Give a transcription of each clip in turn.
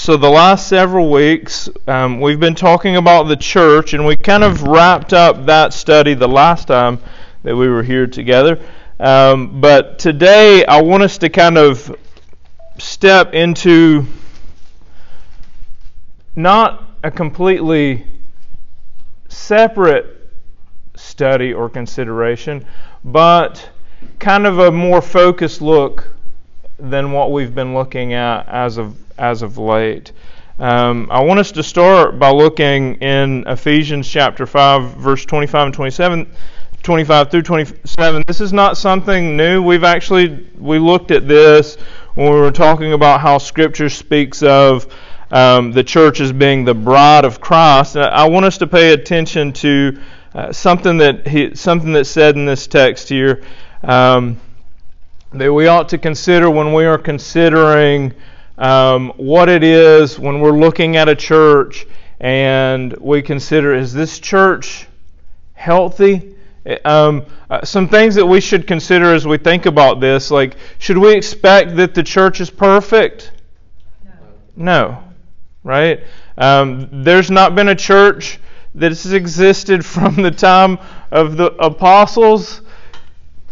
so the last several weeks, um, we've been talking about the church, and we kind of wrapped up that study the last time that we were here together. Um, but today, I want us to kind of step into not a completely separate study or consideration, but kind of a more focused look than what we've been looking at as of as of late. Um, I want us to start by looking in Ephesians chapter 5, verse 25 and 27, 25 through 27. This is not something new. We've actually we looked at this when we were talking about how Scripture speaks of um, the church as being the bride of Christ. I want us to pay attention to uh, something that he, something that's said in this text here um, that we ought to consider when we are considering um, what it is when we're looking at a church and we consider is this church healthy? Um, uh, some things that we should consider as we think about this, like, should we expect that the church is perfect? No. no right? Um, there's not been a church that has existed from the time of the apostles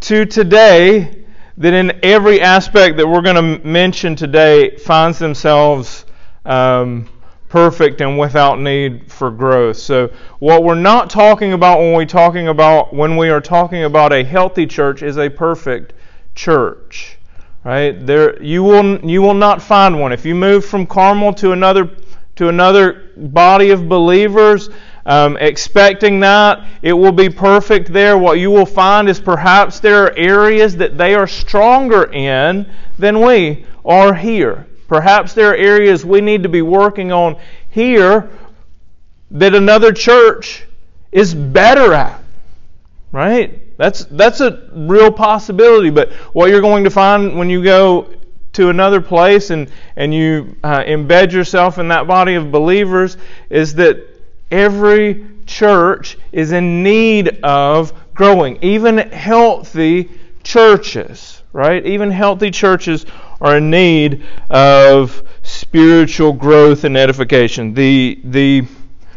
to today that in every aspect that we're going to mention today finds themselves um, perfect and without need for growth. So what we're not talking about when we talking about when we are talking about a healthy church is a perfect church. Right? There you will you will not find one. If you move from Carmel to another to another body of believers, um, expecting that it will be perfect there. What you will find is perhaps there are areas that they are stronger in than we are here. Perhaps there are areas we need to be working on here that another church is better at. Right? That's that's a real possibility. But what you're going to find when you go to another place and, and you uh, embed yourself in that body of believers is that every church is in need of growing. Even healthy churches, right? Even healthy churches are in need of spiritual growth and edification. The, the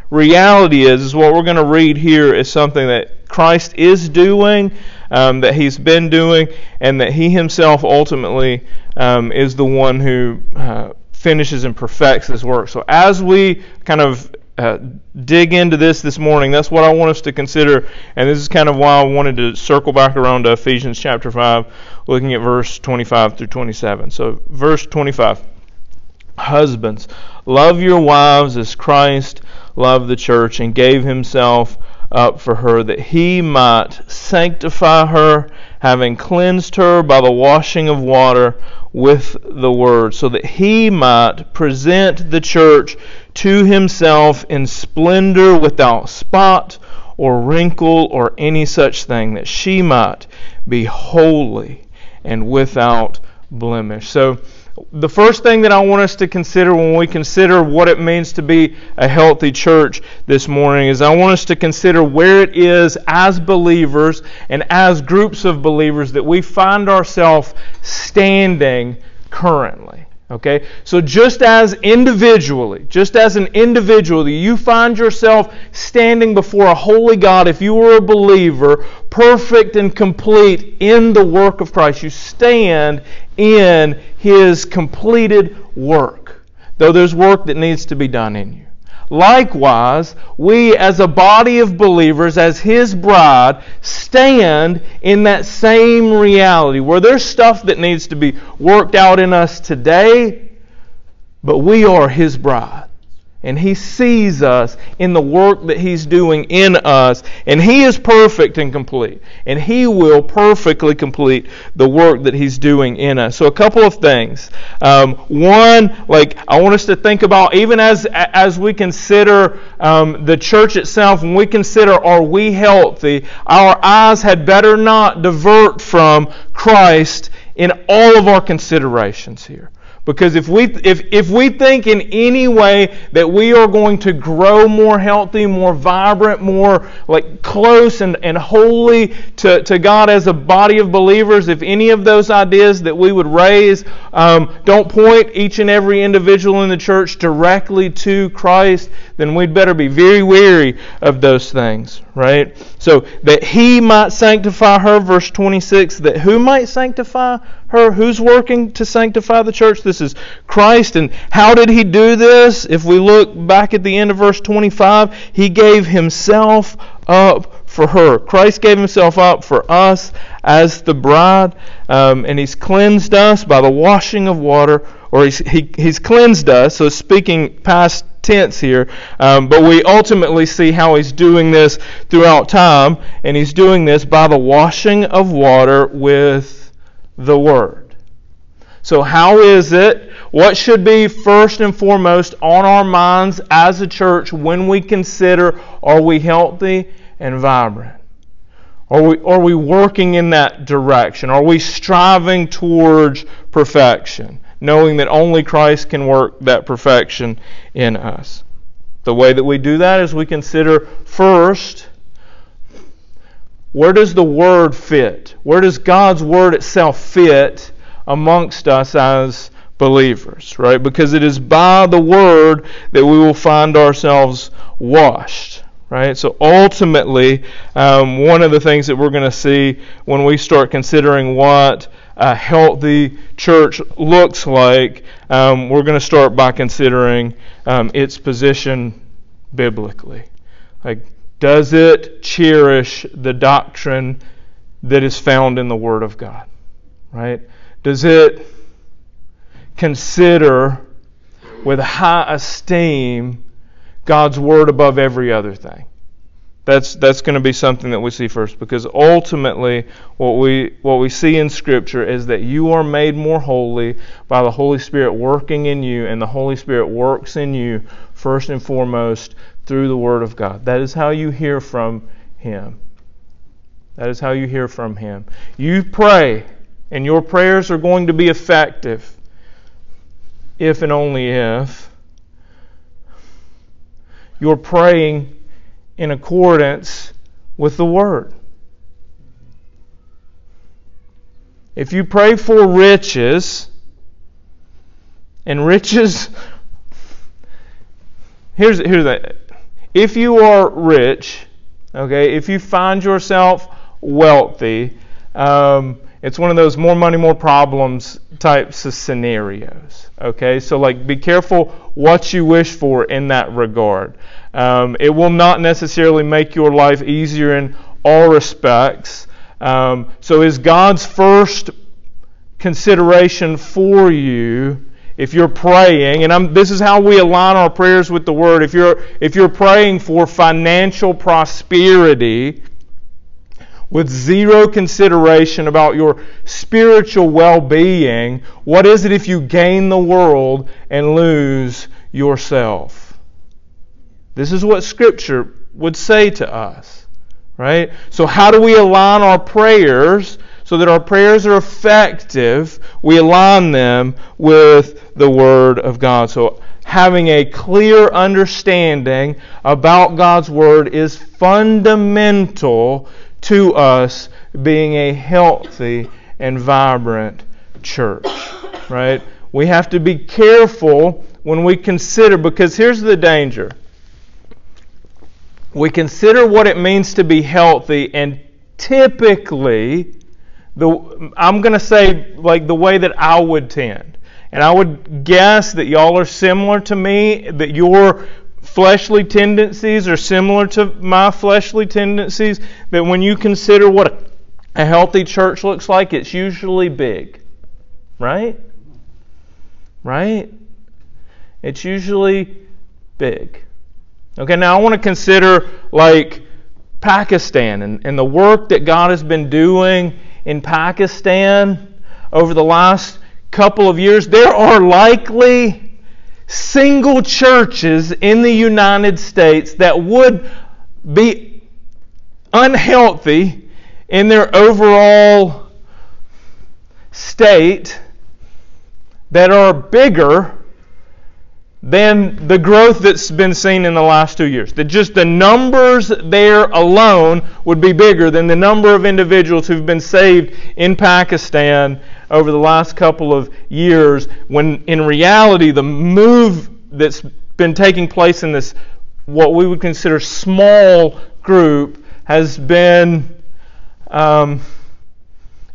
reality is, is what we're going to read here is something that Christ is doing, um, that he's been doing, and that he himself ultimately um, is the one who uh, finishes and perfects this work. So as we kind of uh, dig into this this morning, that's what I want us to consider, and this is kind of why I wanted to circle back around to Ephesians chapter 5, looking at verse 25 through 27. So, verse 25 Husbands, love your wives as Christ loved the church and gave himself up for her, that he might sanctify her, having cleansed her by the washing of water with the word, so that he might present the church to himself in splendor without spot or wrinkle or any such thing, that she might be holy and without blemish. So, the first thing that I want us to consider when we consider what it means to be a healthy church this morning is I want us to consider where it is as believers and as groups of believers that we find ourselves standing currently. Okay? So just as individually, just as an individual, you find yourself standing before a holy God, if you were a believer, perfect and complete in the work of Christ, you stand in his completed work, though there's work that needs to be done in you. Likewise, we as a body of believers, as His bride, stand in that same reality where there's stuff that needs to be worked out in us today, but we are His bride. And He sees us in the work that He's doing in us. And He is perfect and complete. And He will perfectly complete the work that He's doing in us. So, a couple of things. Um, one, like, I want us to think about, even as, as we consider um, the church itself, when we consider, are we healthy, our eyes had better not divert from Christ in all of our considerations here. Because if we, if, if we think in any way that we are going to grow more healthy, more vibrant, more like close and, and holy to, to God as a body of believers, if any of those ideas that we would raise um, don't point each and every individual in the church directly to Christ, then we'd better be very wary of those things, right? So that He might sanctify her, verse 26, that who might sanctify her? Who's working to sanctify the church? This is Christ. And how did he do this? If we look back at the end of verse 25, he gave himself up for her. Christ gave himself up for us as the bride, um, and he's cleansed us by the washing of water, or he's, he, he's cleansed us. So speaking past tense here, um, but we ultimately see how he's doing this throughout time, and he's doing this by the washing of water with the Word. So, how is it? What should be first and foremost on our minds as a church when we consider are we healthy and vibrant? Are we, are we working in that direction? Are we striving towards perfection, knowing that only Christ can work that perfection in us? The way that we do that is we consider first where does the Word fit? Where does God's Word itself fit amongst us as believers, right? Because it is by the Word that we will find ourselves washed, right? So ultimately, um, one of the things that we're going to see when we start considering what a healthy church looks like, um, we're going to start by considering um, its position biblically. Like, does it cherish the doctrine that is found in the Word of God? Right? Does it consider with high esteem God's Word above every other thing? That's, that's going to be something that we see first because ultimately what we, what we see in Scripture is that you are made more holy by the Holy Spirit working in you, and the Holy Spirit works in you first and foremost through the Word of God. That is how you hear from Him. That is how you hear from Him. You pray, and your prayers are going to be effective if and only if you're praying in accordance with the Word. If you pray for riches, and riches, here's here's that if you are rich, okay, if you find yourself wealthy, um, it's one of those more money, more problems types of scenarios. Okay, so like be careful what you wish for in that regard. Um, it will not necessarily make your life easier in all respects. Um, so is God's first consideration for you if you're praying, and I'm, this is how we align our prayers with the Word, if you're, if you're praying for financial prosperity with zero consideration about your spiritual well being, what is it if you gain the world and lose yourself? This is what Scripture would say to us, right? So, how do we align our prayers? so that our prayers are effective, we align them with the Word of God. So, having a clear understanding about God's Word is fundamental to us being a healthy and vibrant church. Right? We have to be careful when we consider, because here's the danger. We consider what it means to be healthy, and typically, the I'm going to say like the way that I would tend. And I would guess that y'all are similar to me, that your fleshly tendencies are similar to my fleshly tendencies, that when you consider what a healthy church looks like, it's usually big. Right? Right? It's usually big. Okay, now I want to consider like Pakistan and, and the work that God has been doing in Pakistan over the last couple of years, there are likely single churches in the United States that would be unhealthy in their overall state that are bigger than the growth that's been seen in the last two years. That just the numbers there alone would be bigger than the number of individuals who've been saved in Pakistan over the last couple of years, when in reality, the move that's been taking place in this, what we would consider small group, has been. Um,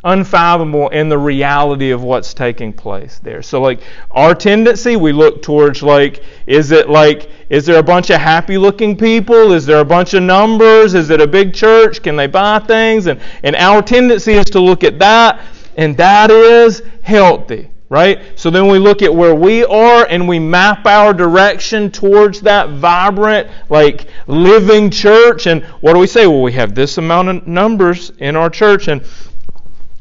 unfathomable in the reality of what's taking place there. So like our tendency, we look towards like, is it like, is there a bunch of happy looking people? Is there a bunch of numbers? Is it a big church? Can they buy things? And, and our tendency is to look at that, and that is healthy. Right? So then we look at where we are and we map our direction towards that vibrant, like living church. And what do we say? Well, we have this amount of numbers in our church. And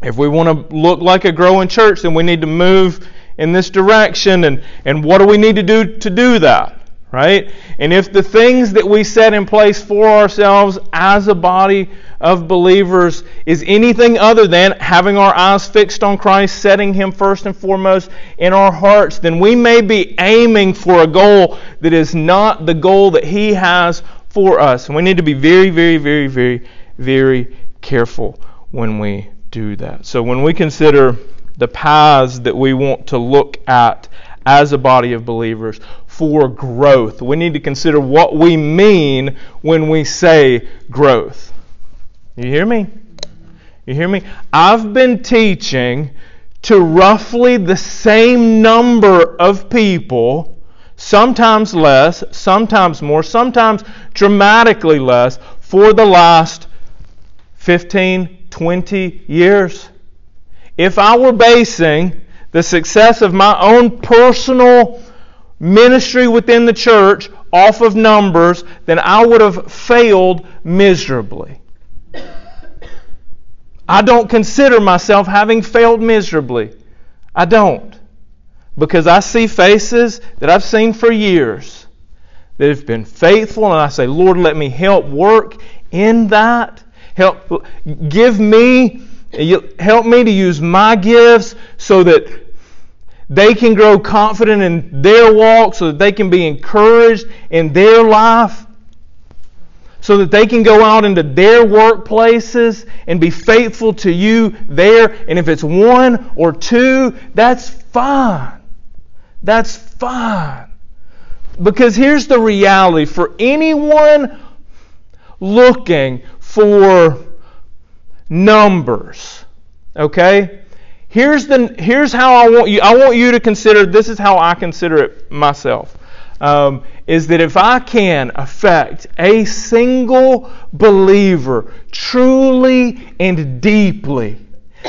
if we want to look like a growing church, then we need to move in this direction. And, and what do we need to do to do that? Right? And if the things that we set in place for ourselves as a body of believers is anything other than having our eyes fixed on Christ, setting Him first and foremost in our hearts, then we may be aiming for a goal that is not the goal that He has for us. And we need to be very, very, very, very, very careful when we do that. So when we consider the paths that we want to look at as a body of believers for growth, we need to consider what we mean when we say growth. You hear me? You hear me? I've been teaching to roughly the same number of people, sometimes less, sometimes more, sometimes dramatically less, for the last 15, 20 years. If I were basing the success of my own personal ministry within the church off of numbers, then I would have failed miserably. I don't consider myself having failed miserably. I don't. Because I see faces that I've seen for years that have been faithful, and I say, Lord, let me help work in that. Help give me help me to use my gifts so that they can grow confident in their walk, so that they can be encouraged in their life, so that they can go out into their workplaces and be faithful to you there. And if it's one or two, that's fine. That's fine. Because here's the reality for anyone looking for numbers. Okay? Here's the here's how I want you I want you to consider this is how I consider it myself. Um, is that if I can affect a single believer truly and deeply,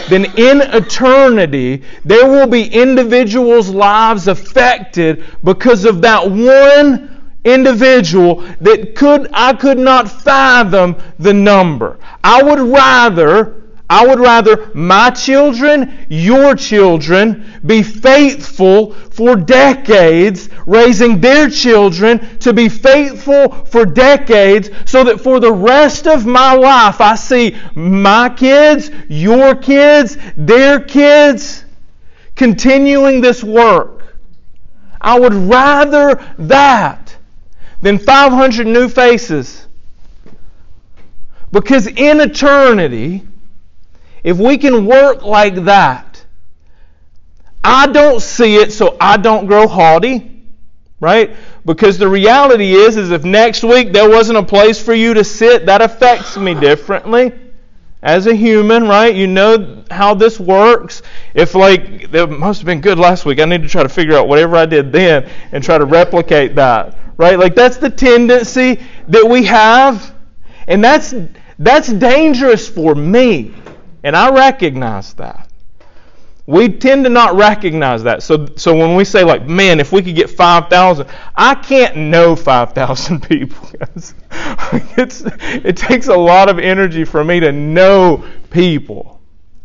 then in eternity there will be individuals' lives affected because of that one individual that could I could not fathom the number. I would rather I would rather my children, your children, be faithful for decades, raising their children to be faithful for decades, so that for the rest of my life I see my kids, your kids, their kids continuing this work. I would rather that than 500 new faces. Because in eternity, if we can work like that, I don't see it, so I don't grow haughty, right? Because the reality is, is if next week there wasn't a place for you to sit, that affects me differently as a human, right? You know how this works. If like it must have been good last week, I need to try to figure out whatever I did then and try to replicate that right? Like that's the tendency that we have. And that's that's dangerous for me. And I recognize that. We tend to not recognize that. So so when we say like, man, if we could get 5,000, I can't know 5,000 people. it's it takes a lot of energy for me to know people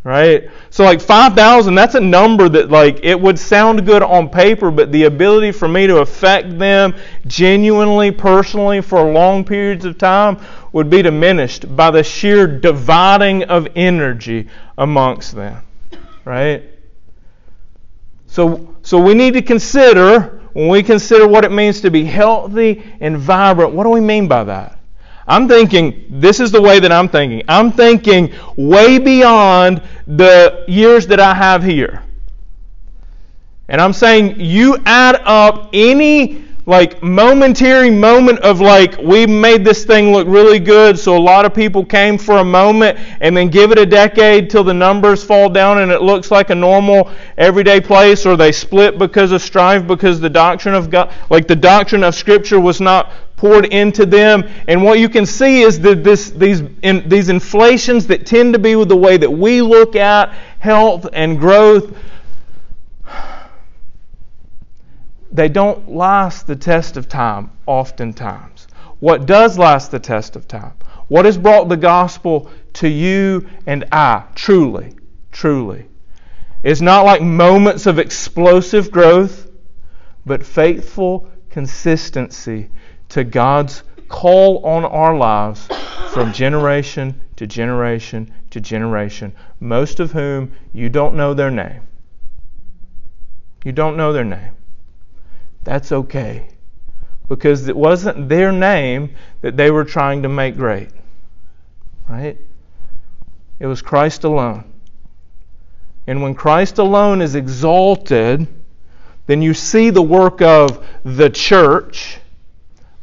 right? So like 5,000, that's a number that like it would sound good on paper, but the ability for me to affect them genuinely, personally for long periods of time would be diminished by the sheer dividing of energy amongst them, right? So, so we need to consider, when we consider what it means to be healthy and vibrant, what do we mean by that? I'm thinking, this is the way that I'm thinking. I'm thinking way beyond the years that I have here. And I'm saying you add up any like momentary moment of like we made this thing look really good so a lot of people came for a moment and then give it a decade till the numbers fall down and it looks like a normal everyday place or they split because of strife because the doctrine of God like the doctrine of scripture was not poured into them and what you can see is that this these in, these inflations that tend to be with the way that we look at health and growth they don't last the test of time oftentimes. What does last the test of time? What has brought the gospel to you and I, truly, truly, is not like moments of explosive growth, but faithful consistency to God's call on our lives from generation to generation to generation, most of whom you don't know their name. You don't know their name. That's okay. Because it wasn't their name that they were trying to make great. Right? It was Christ alone. And when Christ alone is exalted, then you see the work of the church,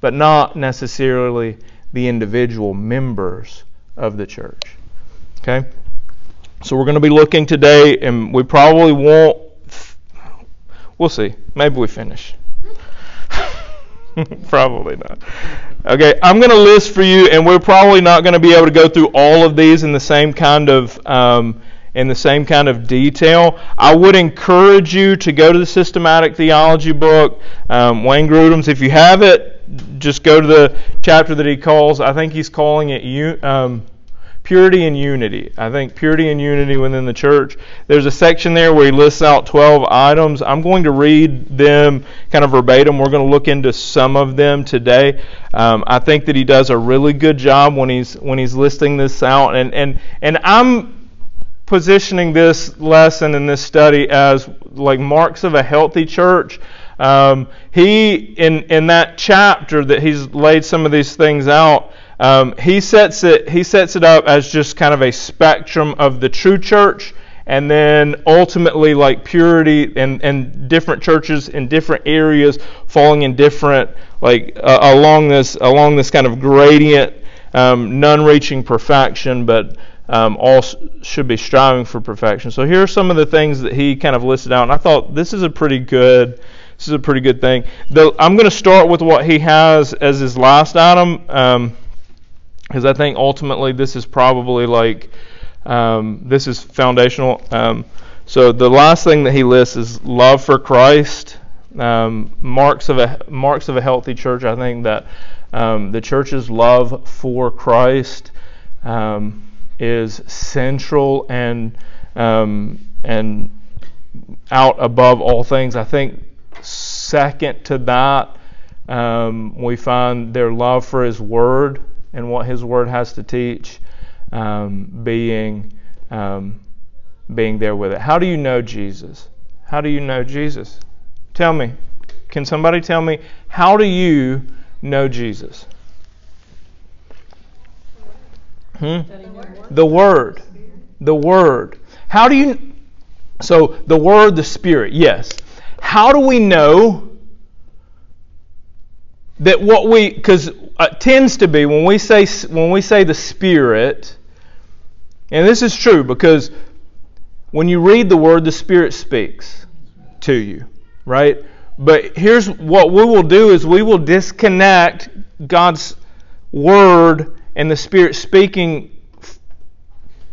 but not necessarily the individual members of the church. Okay? So we're going to be looking today, and we probably won't. We'll see. Maybe we finish. probably not. Okay, I'm going to list for you, and we're probably not going to be able to go through all of these in the same kind of um, in the same kind of detail. I would encourage you to go to the systematic theology book, um, Wayne Grudem's. If you have it, just go to the chapter that he calls. I think he's calling it. Um, purity and unity. I think purity and unity within the church. There's a section there where he lists out 12 items. I'm going to read them kind of verbatim. We're going to look into some of them today. Um, I think that he does a really good job when he's when he's listing this out, and and and I'm positioning this lesson and this study as like marks of a healthy church. Um, he in in that chapter that he's laid some of these things out. Um, he sets it he sets it up as just kind of a spectrum of the true church, and then ultimately like purity and and different churches in different areas falling in different like uh, along this along this kind of gradient, um, none reaching perfection, but um, all should be striving for perfection. So here are some of the things that he kind of listed out, and I thought this is a pretty good. This is a pretty good thing. I'm going to start with what he has as his last item. Um, because I think ultimately this is probably like um, this is foundational. Um, so the last thing that he lists is love for Christ. Um, marks of a marks of a healthy church. I think that um, the church's love for Christ um, is central and um, and out above all things. I think second to that, we find their love for His Word and what His Word has to teach, um, being um, being there with it. How do you know Jesus? How do you know Jesus? Tell me. Can somebody tell me how do you know Jesus? Hmm? The Word. The Word. How do you? So the Word, the Spirit. Yes. How do we know that what we? Because uh, tends to be when we say when we say the Spirit, and this is true because when you read the Word, the Spirit speaks to you, right? But here's what we will do is we will disconnect God's Word and the Spirit speaking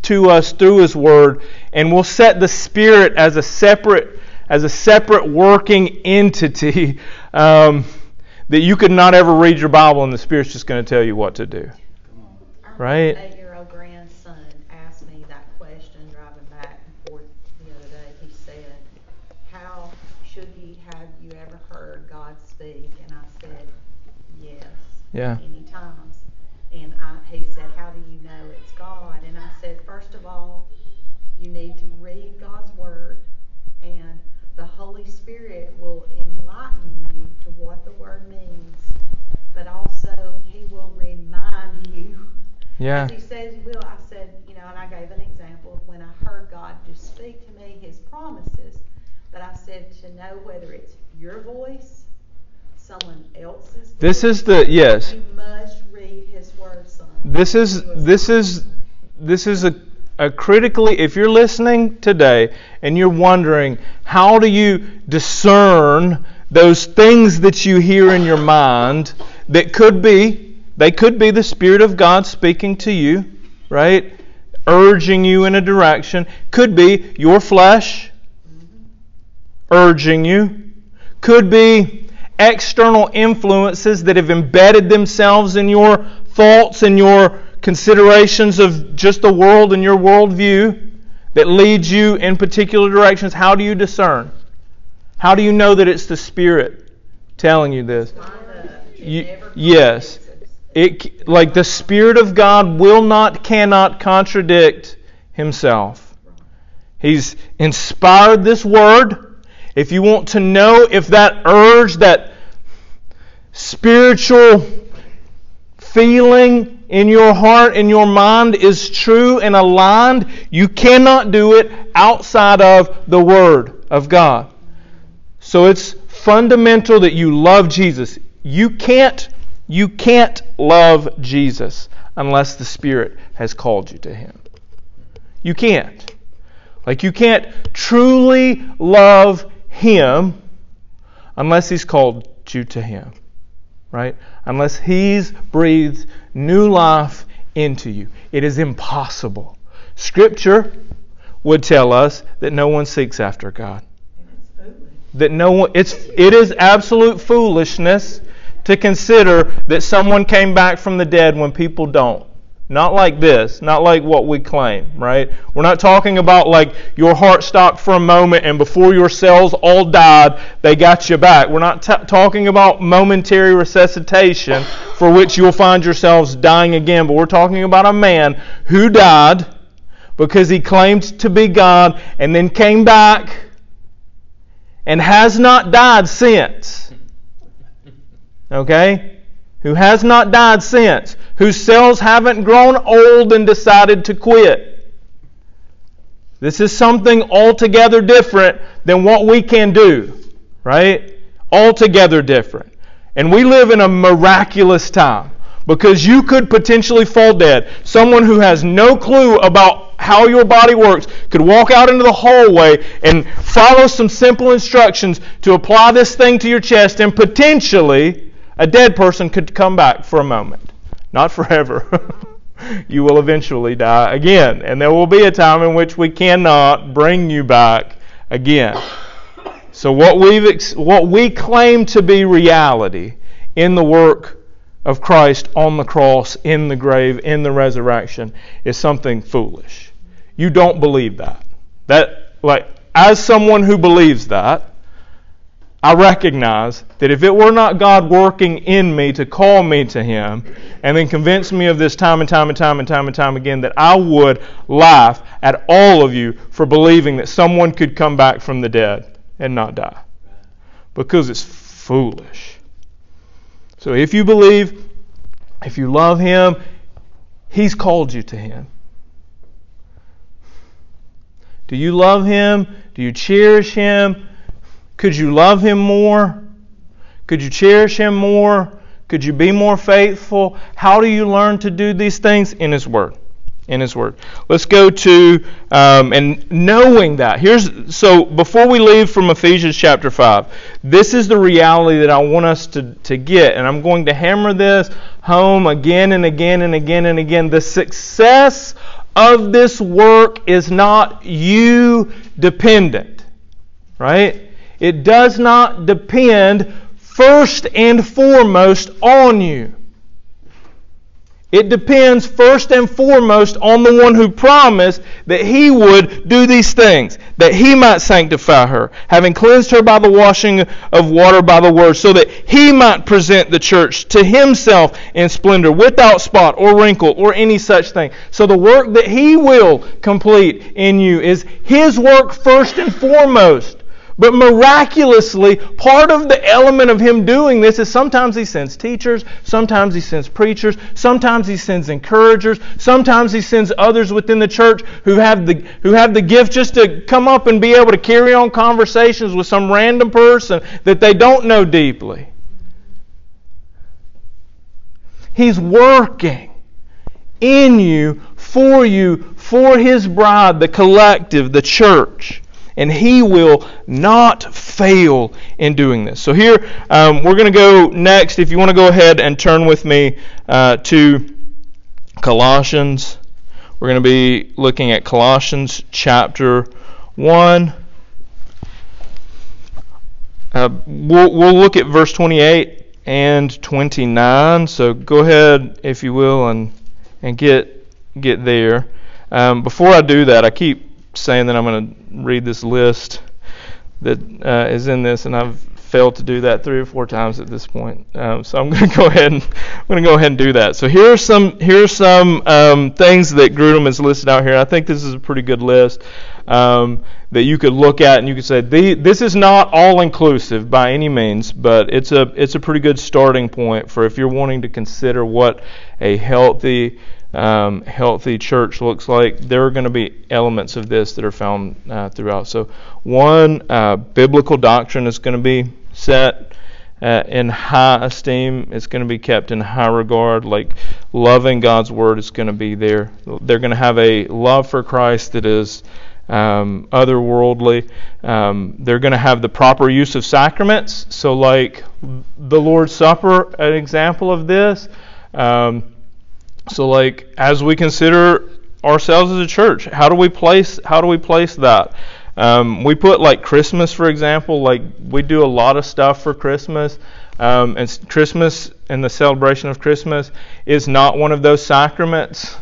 to us through His Word, and we'll set the Spirit as a separate as a separate working entity. Um, that you could not ever read your Bible and the Spirit's just going to tell you what to do. Right? Eight-year-old grandson asked me that question driving back and forth the other day. He said, "How should he have you ever heard God speak?" And I said, "Yes." Yeah. Many times. And I, he said, "How do you know it's God?" And I said, first of all, you need to read God's word and the Holy Spirit will enlighten you to what the word means, but also He will remind you. Yeah. As He says will. I said, you know, and I gave an example of when I heard God just speak to me His promises. But I said to know whether it's your voice, someone else's. This is the yes. You must read His word, son. This is this is this is a, a critically if you're listening today and you're wondering how do you discern those things that you hear in your mind that could be they could be the spirit of God speaking to you, right? Urging you in a direction. Could be your flesh urging you. Could be external influences that have embedded themselves in your thoughts and your considerations of just the world and your worldview that leads you in particular directions. How do you discern? How do you know that it's the Spirit telling you this? You- yes. It like the Spirit of God will not, cannot contradict Himself. He's inspired this word. If you want to know if that urge, that spiritual feeling in your heart and your mind is true and aligned, you cannot do it outside of the Word of God. So it's fundamental that you love Jesus. You can't you can't love Jesus unless the Spirit has called you to him. You can't. Like you can't truly love him unless he's called you to him. Right? Unless he's breathed new life into you. It is impossible. Scripture would tell us that no one seeks after God that no one it's it is absolute foolishness to consider that someone came back from the dead when people don't not like this not like what we claim right we're not talking about like your heart stopped for a moment and before your cells all died they got you back we're not t- talking about momentary resuscitation for which you'll find yourselves dying again but we're talking about a man who died because he claimed to be God and then came back and has not died since. Okay? Who has not died since. Whose cells haven't grown old and decided to quit. This is something altogether different than what we can do. Right? Altogether different. And we live in a miraculous time because you could potentially fall dead. Someone who has no clue about how your body works could walk out into the hallway and follow some simple instructions to apply this thing to your chest, and potentially a dead person could come back for a moment. Not forever. you will eventually die again, and there will be a time in which we cannot bring you back again. So what we've ex- what we claim to be reality in the work of Christ on the cross, in the grave, in the resurrection is something foolish. You don't believe that. That like as someone who believes that, I recognize that if it were not God working in me to call me to him and then convince me of this time and time and time and time and time again that I would laugh at all of you for believing that someone could come back from the dead and not die. Because it's foolish. So if you believe, if you love Him, He's called you to Him. Do you love Him? Do you cherish Him? Could you love Him more? Could you cherish Him more? Could you be more faithful? How do you learn to do these things? In His Word. In His Word. Let's go to, um, and knowing that. Here's, so before we leave from Ephesians chapter 5, this is the reality that I want us to, to get. And I'm going to hammer this home again and again and again and again. The success of this work is not you dependent. Right? It does not depend first and foremost on you. It depends first and foremost on the one who promised that he would do these things, that he might sanctify her, having cleansed her by the washing of water by the word, so that he might present the church to himself in splendor, without spot or wrinkle or any such thing. So the work that he will complete in you is his work first and foremost But miraculously, part of the element of him doing this is sometimes he sends teachers, sometimes he sends preachers, sometimes he sends encouragers, sometimes he sends others within the church who have the who have the gift just to come up and be able to carry on conversations with some random person that they don't know deeply. He's working in you, for you, for his bride, the collective, the church and he will not fail in doing this. So here um, we're going to go next. If you want to go ahead and turn with me uh, to Colossians, we're going to be looking at Colossians chapter one. Uh, we'll, we'll look at verse 28 and 29. So go ahead, if you will, and and get get there. Um, before I do that, I keep saying that I'm going to read this list that uh, is in this, and I've failed to do that three or four times at this point. Um, so I'm going to go ahead and I'm going to go ahead and do that. So here are some here are some um, things that Grudem has listed out here. I think this is a pretty good list um, that you could look at and you could say this is not all inclusive by any means, but it's a it's a pretty good starting point for if you're wanting to consider what a healthy um, healthy church looks like, there are going to be elements of this that are found uh, throughout. So, one, uh, biblical doctrine is going to be set uh, in high esteem. It's going to be kept in high regard. Like loving God's word is going to be there. They're going to have a love for Christ that is um, otherworldly. Um, they're going to have the proper use of sacraments. So, like the Lord's Supper, an example of this. Um, so like as we consider ourselves as a church, how do we place how do we place that? Um, we put like Christmas, for example, like we do a lot of stuff for Christmas. Um, and Christmas and the celebration of Christmas is not one of those sacraments.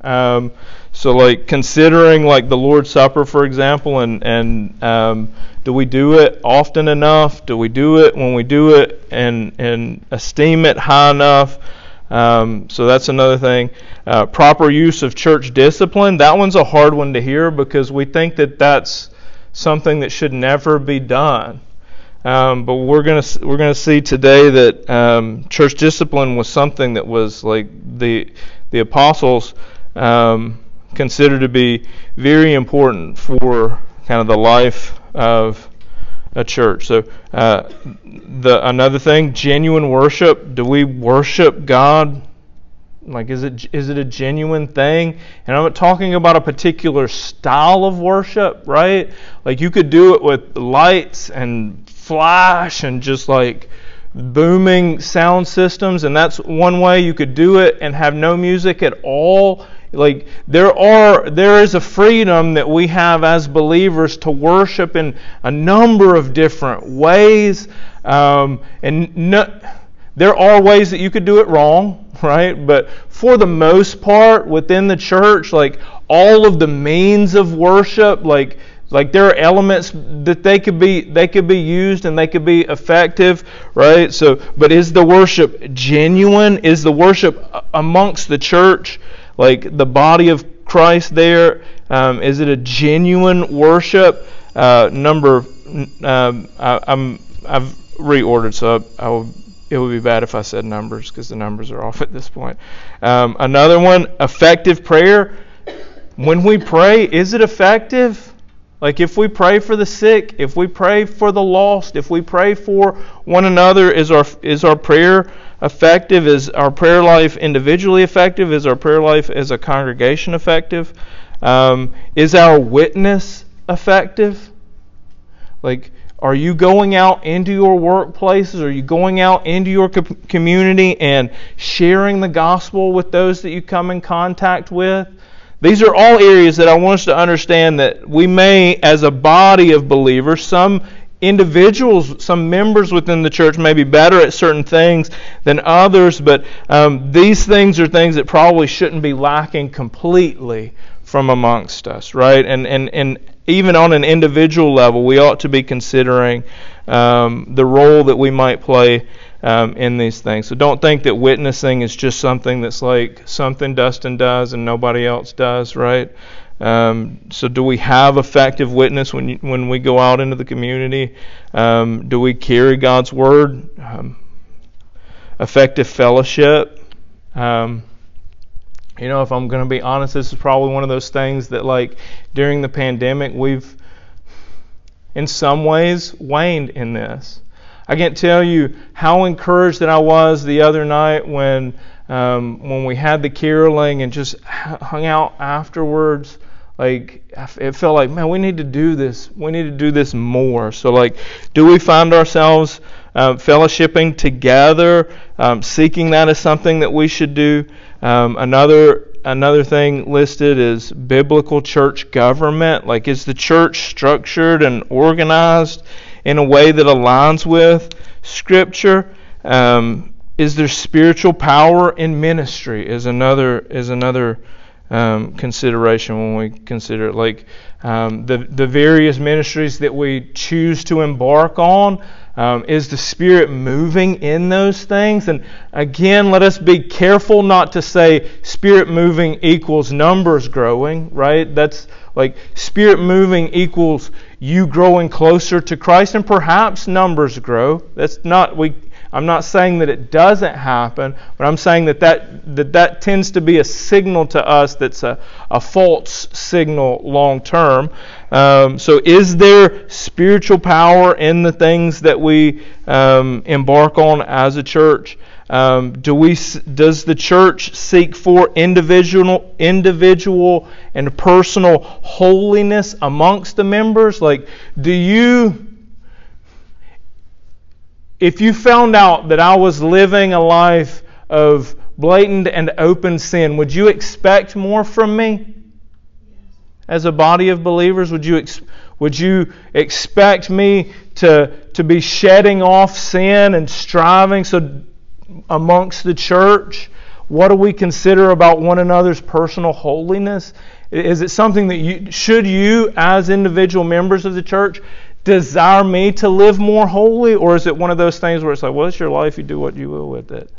Um, so, like considering like the Lord's Supper, for example, and and um, do we do it often enough? Do we do it when we do it and and esteem it high enough? Um, so that's another thing. Uh, proper use of church discipline. That one's a hard one to hear because we think that that's something that should never be done. Um, but we're gonna we're gonna see today that um, church discipline was something that was like the the apostles um, considered to be very important for kind of the life of a church. So uh, the another thing, genuine worship. Do we worship God? Like, is it is it a genuine thing? And I'm not talking about a particular style of worship, right? Like you could do it with lights and flash and just like booming sound systems, and that's one way you could do it and have no music at all like there are there is a freedom that we have as believers to worship in a number of different ways um, and no, there are ways that you could do it wrong right? But for the most part within the church like all of the means of worship like like there are elements that they could be they could be used and they could be effective right? So but is the worship genuine? Is the worship amongst the church like the body of Christ there? Um, is it a genuine worship? Uh, number, um, I, am I've reordered, so I, I will, it would be bad if I said numbers because the numbers are off at this point. Um, another one, effective prayer. When we pray, is it effective? Like if we pray for the sick, if we pray for the lost, if we pray for one another, is our is our prayer effective? Is our prayer life individually effective? Is our prayer life as a congregation effective? Um, is our witness effective? Like, are you going out into your workplaces? Are you going out into your co- community and sharing the gospel with those that you come in contact with? These are all areas that I want us to understand that we may, as a body of believers, some individuals, some members within the church may be better at certain things than others, but um, these things are things that probably shouldn't be lacking completely from amongst us, right? And and and even on an individual level, we ought to be considering um, the role that we might play um, in these things. So don't think that witnessing is just something that's like something Dustin does and nobody else does, right? Um, so, do we have effective witness when you, when we go out into the community? Um, do we carry God's word? Um, effective fellowship. Um, you know, if I'm going to be honest, this is probably one of those things that, like, during the pandemic, we've, in some ways, waned in this. I can't tell you how encouraged that I was the other night when um, when we had the caroling and just hung out afterwards. Like it felt like, man, we need to do this. We need to do this more. So, like, do we find ourselves uh, fellowshipping together, um, seeking that as something that we should do? Um, another another thing listed is biblical church government. Like, is the church structured and organized in a way that aligns with Scripture? Um, is there spiritual power in ministry? Is another is another um, consideration when we consider like um, the the various ministries that we choose to embark on. Um, is the Spirit moving in those things? And again, let us be careful not to say Spirit moving equals numbers growing, right? That's like Spirit moving equals you growing closer to Christ, and perhaps numbers grow. That's not, we I'm not saying that it doesn't happen, but I'm saying that that, that, that tends to be a signal to us that's a, a false signal long term. Um, so, is there spiritual power in the things that we um, embark on as a church? Um, do we, does the church seek for individual, individual and personal holiness amongst the members? Like, do you if you found out that I was living a life of blatant and open sin, would you expect more from me? As a body of believers, would you, ex- would you expect me to, to be shedding off sin and striving so amongst the church? What do we consider about one another's personal holiness? Is it something that you should you, as individual members of the church, desire me to live more holy? Or is it one of those things where it's like, well, it's your life, you do what you will with it?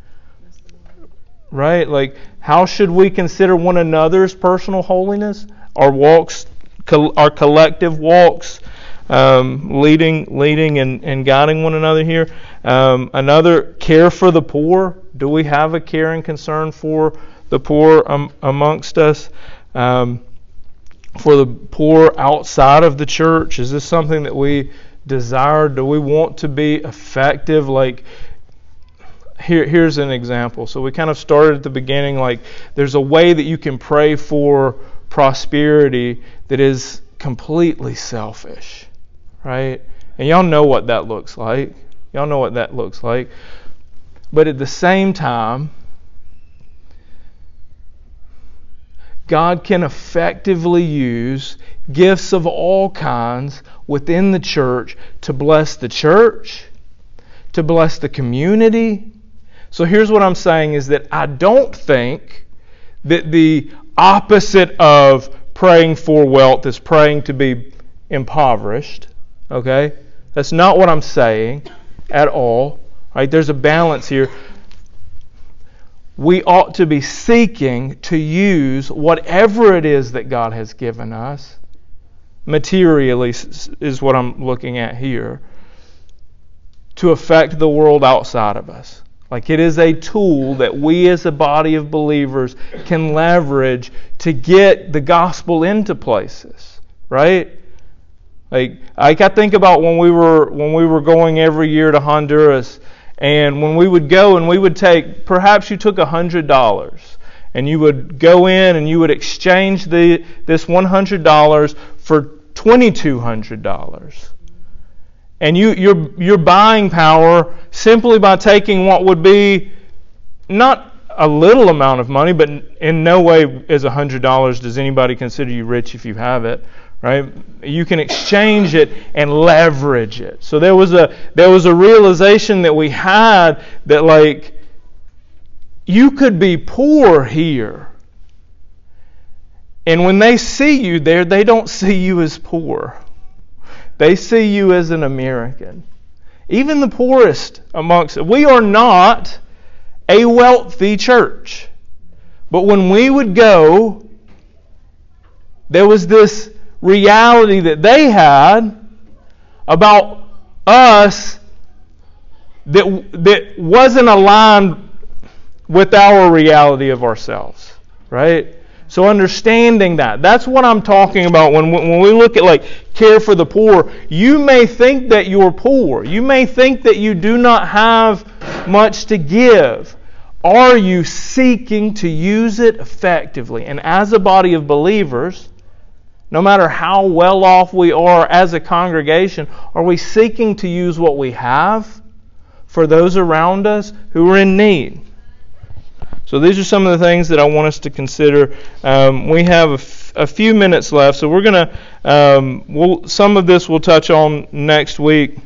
Right? Like, how should we consider one another's personal holiness? Our walks, our collective walks, um, leading, leading and, and guiding one another here. Um, another, care for the poor. Do we have a care and concern for the poor um, amongst us? For the poor outside of the church? Is this something that we desire? Do we want to be effective? Like, here, here's an example. So we kind of started at the beginning, like, there's a way that you can pray for prosperity that is completely selfish, right? And y'all know what that looks like. Y'all know what that looks like. But at the same time, God can effectively use gifts of all kinds within the church to bless the church, to bless the community. So here's what I'm saying is that I don't think that the opposite of praying for wealth is praying to be impoverished. Okay? That's not what I'm saying at all. Right? There's a balance here we ought to be seeking to use whatever it is that God has given us, materially is what I'm looking at here, to affect the world outside of us. Like it is a tool that we as a body of believers can leverage to get the gospel into places, right? Like, like I think about when we were when we were going every year to Honduras and when we would go and we would take, perhaps you took a $100 and you would go in and you would exchange the, this $100 for $2,200. And you, your, your buying power, simply by taking what would be not a little amount of money, but in no way is a $100 does anybody consider you rich if you have it right? You can exchange it and leverage it. So there was a there was a realization that we had that like you could be poor here. And when they see you there, they don't see you as poor. They see you as an American. Even the poorest amongst we are not a wealthy church. But when we would go there was this reality that they had about us that, that wasn't aligned with our reality of ourselves, right? So understanding that, that's what I'm talking about when, when we look at like care for the poor. You may think that you're poor. You may think that you do not have much to give. Are you seeking to use it effectively? And as a body of believers, no matter how well off we are as a congregation, are we seeking to use what we have for those around us who are in need? So these are some of the things that I want us to consider. Um, we have a, f- a few minutes left, so we're going to. Um, we'll, some of this we'll touch on next week.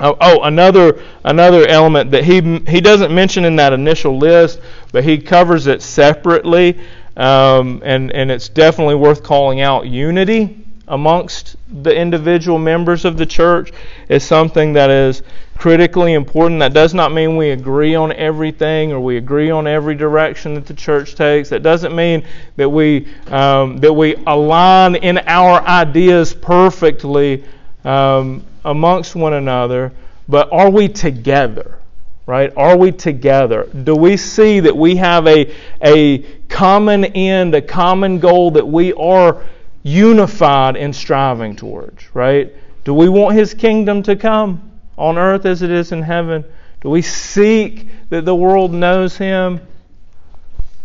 Oh, oh, another another element that he he doesn't mention in that initial list, but he covers it separately, um, and and it's definitely worth calling out. Unity amongst the individual members of the church is something that is critically important. That does not mean we agree on everything or we agree on every direction that the church takes. That doesn't mean that we um, that we align in our ideas perfectly um, amongst one another. But are we together? Right? Are we together? Do we see that we have a a common end, a common goal that we are unified in striving towards? Right? Do we want His kingdom to come? on earth as it is in heaven? Do we seek that the world knows him?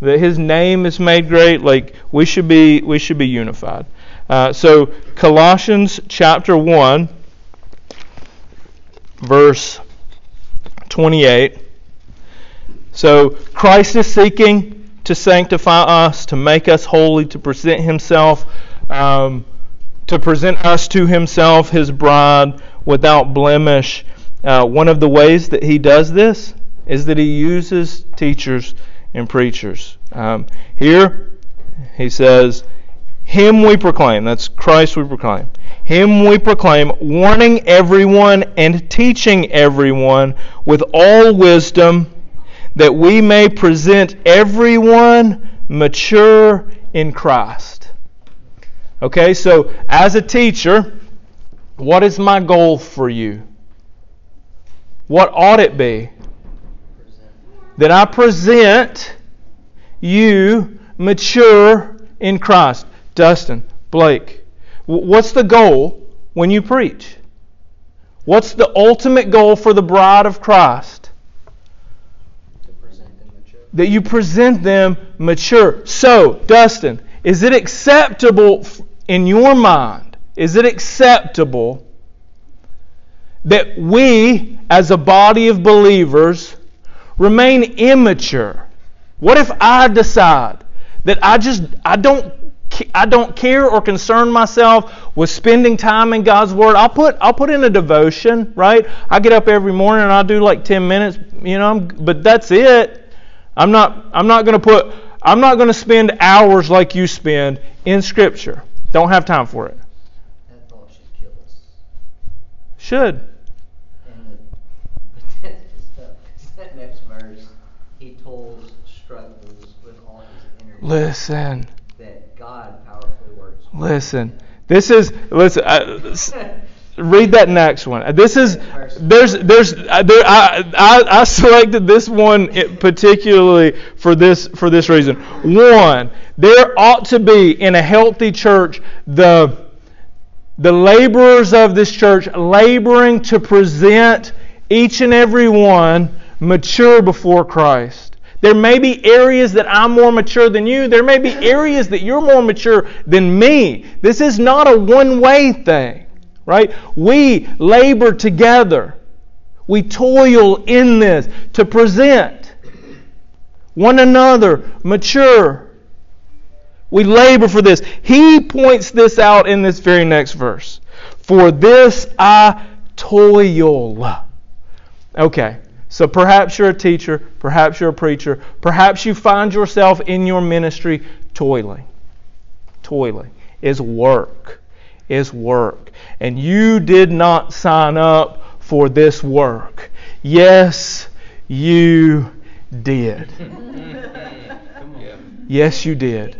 That his name is made great? Like we should be we should be unified. Uh, so Colossians chapter 1 verse 28. So Christ is seeking to sanctify us, to make us holy, to present himself um, to present us to himself, his bride, without blemish. Uh, one of the ways that he does this is that he uses teachers and preachers. Um, here, he says, Him we proclaim. That's Christ we proclaim. Him we proclaim, warning everyone and teaching everyone with all wisdom, that we may present everyone mature in Christ. Okay, so as a teacher, what is my goal for you? What ought it be? That I present you mature in Christ. Dustin, Blake, what's the goal when you preach? What's the ultimate goal for the bride of Christ? That you present them mature. So, Dustin, is it acceptable in your mind is it acceptable that we, as a body of believers, remain immature? What if I decide that I just I don't I don't care or concern myself with spending time in God's Word. I'll put I'll put in a devotion, right? I get up every morning and I'll do like 10 minutes, you know, but that's it. I'm not I'm not going to put I'm not going to spend hours like you spend in Scripture. Don't have time for it. Should. And the, that next verse, he told struggles with all his energy. Listen. God powerfully works. Listen. This is listen. Uh, read that next one. This is there's there's uh, there, I, I I selected this one particularly for this for this reason. One, there ought to be in a healthy church the the laborers of this church laboring to present each and every one mature before Christ. There may be areas that I'm more mature than you. There may be areas that you're more mature than me. This is not a one way thing, right? We labor together. We toil in this to present one another mature. We labor for this. He points this out in this very next verse. For this I toil. Okay, so perhaps you're a teacher, perhaps you're a preacher, perhaps you find yourself in your ministry toiling. Toiling is work, is work. And you did not sign up for this work. Yes, you did. yes, you did.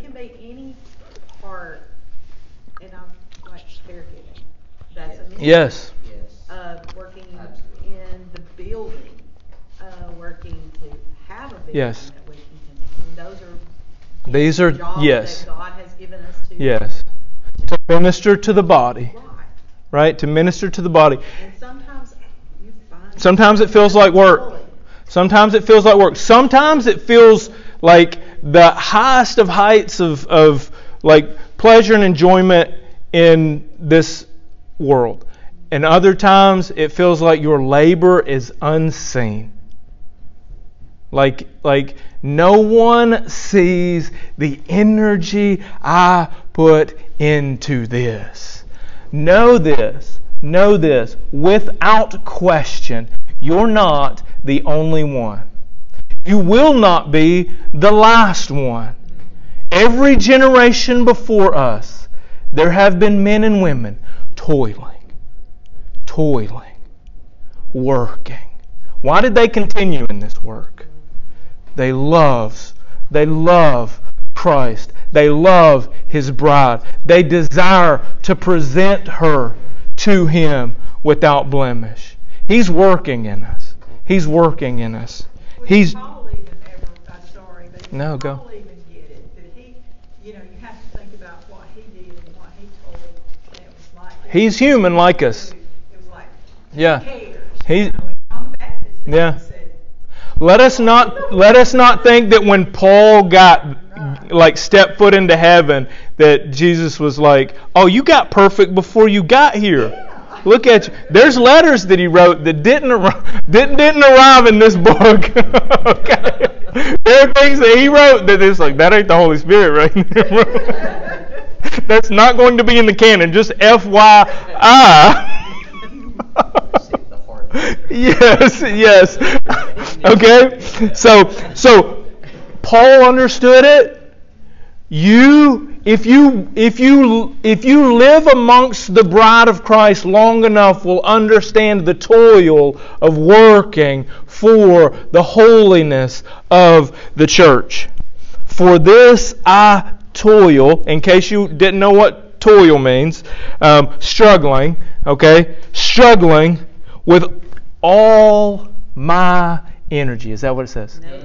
Yes. Yes. that we can continue. Those are These are jobs yes. that God has given us to Yes. To minister to the body, Right. right? To minister to the body. And sometimes you find Sometimes it feels like work. Sometimes it feels like work. Sometimes it feels like the highest of heights of, of like pleasure and enjoyment in this world. And other times it feels like your labor is unseen. Like like no one sees the energy I put into this. Know this, know this without question. You're not the only one. You will not be the last one. Every generation before us, there have been men and women toiling, toiling, working. Why did they continue in this work? They love, they love Christ. They love His bride. They desire to present her to Him without blemish. He's working in us. He's working in us. Well, He's Paul even ever, I'm sorry, but No, go. Paul even get it, that he, you know, you have to think about what he did and what he told, and it was like. He's human like us. It was like, Yeah. cares? He- You know, and John the Baptist even Yeah. Let us not let us not think that when Paul got like stepped foot into heaven that Jesus was like, "Oh, you got perfect before you got here." Look at you. There's letters that he wrote that didn't arrive, didn't didn't arrive in this book. okay. There are things that he wrote that is like that ain't the Holy Spirit right there. That's not going to be in the canon. Just FYI. Yes, yes. okay? So so Paul understood it. You if you if you if you live amongst the bride of Christ long enough will understand the toil of working for the holiness of the church. For this I toil, in case you didn't know what toil means, um, struggling, okay? Struggling with all my energy. Is that what it says? No,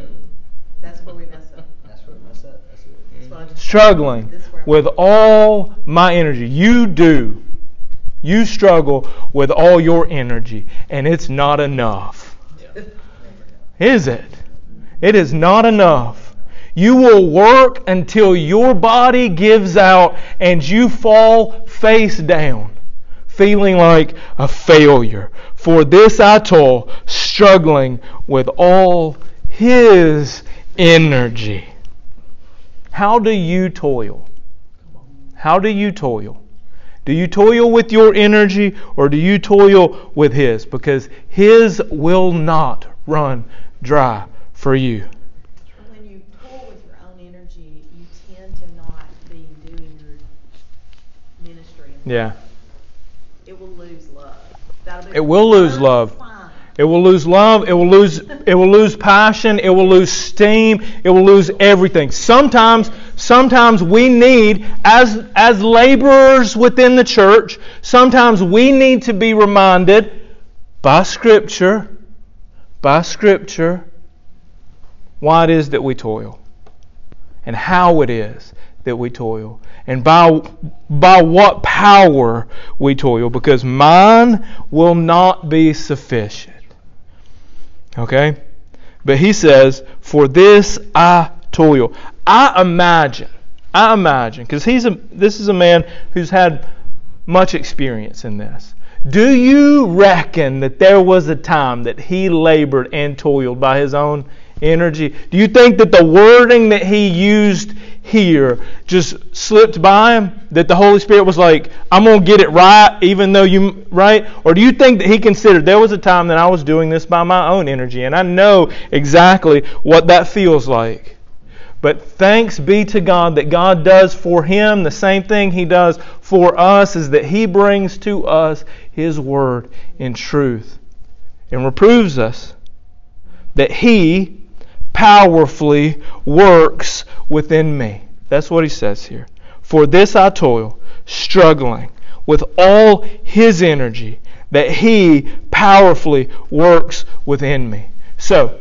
that's where we mess up. That's what I said. That's what That's what I Struggling This is where- with all my energy. You do. You struggle with all your energy, and it's not enough. Is it? It is not enough. You will work until your body gives out and you fall face down, feeling like a failure. For this I toil, struggling with all His energy. How do you toil? How do you toil? Do you toil with your energy or do you toil with His? Because His will not run dry for you. When It will lose love. It will lose love, it will lose it will lose passion, it will lose steam, it will lose everything. Sometimes sometimes we need as as laborers within the church, sometimes we need to be reminded by scripture by scripture why it is that we toil and how it is that we toil? And by by what power we toil? Because mine will not be sufficient. Okay? But he says for this i toil. I imagine i imagine because he's a this is a man who's had much experience in this. Do you reckon that there was a time that he labored and toiled by his own energy? Do you think that the wording that he used here just slipped by him? That the Holy Spirit was like, I'm going to get it right, even though you, right? Or do you think that he considered there was a time that I was doing this by my own energy and I know exactly what that feels like? But thanks be to God that God does for him the same thing he does for us is that he brings to us his word in truth and reproves us that he powerfully works within me. That's what he says here. For this I toil, struggling with all His energy that He powerfully works within me. So,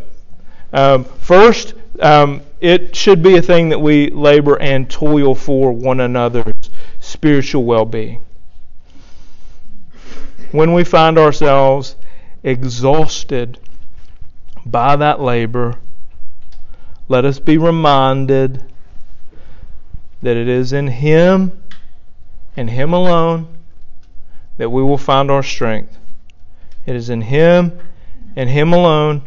um, first, um, it should be a thing that we labor and toil for one another's spiritual well being. When we find ourselves exhausted by that labor, let us be reminded that it is in Him and Him alone that we will find our strength. It is in Him and Him alone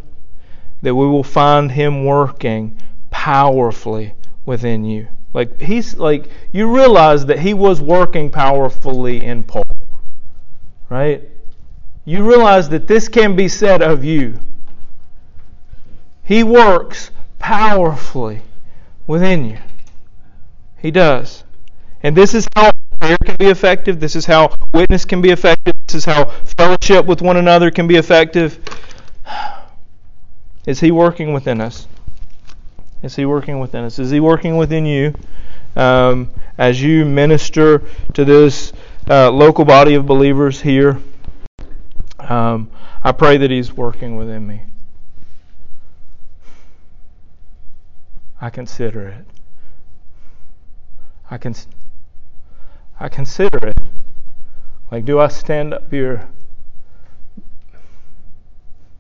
that we will find Him working powerfully within you. Like he's like you realize that he was working powerfully in Paul. Right? You realize that this can be said of you. He works powerfully within you. He does. And this is how prayer can be effective. This is how witness can be effective. This is how fellowship with one another can be effective. Is He working within us? Is He working within us? Is He working within you um, as you minister to this uh, local body of believers here? Um, I pray that He's working within me. I consider it. I can. I consider it. Like, do I stand up here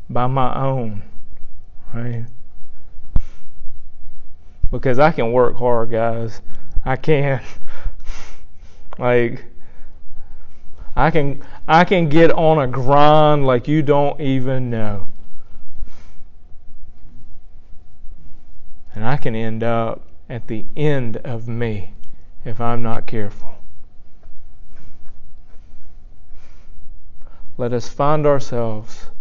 by my own? Right? Because I can work hard, guys. I can. like, I can I can get on a grind like you don't even know. And I can end up at the end of me if I'm not careful. Let us find ourselves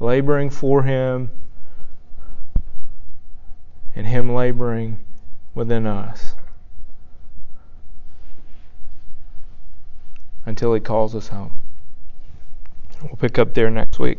laboring for Him and Him laboring within us until He calls us home. We'll pick up there next week.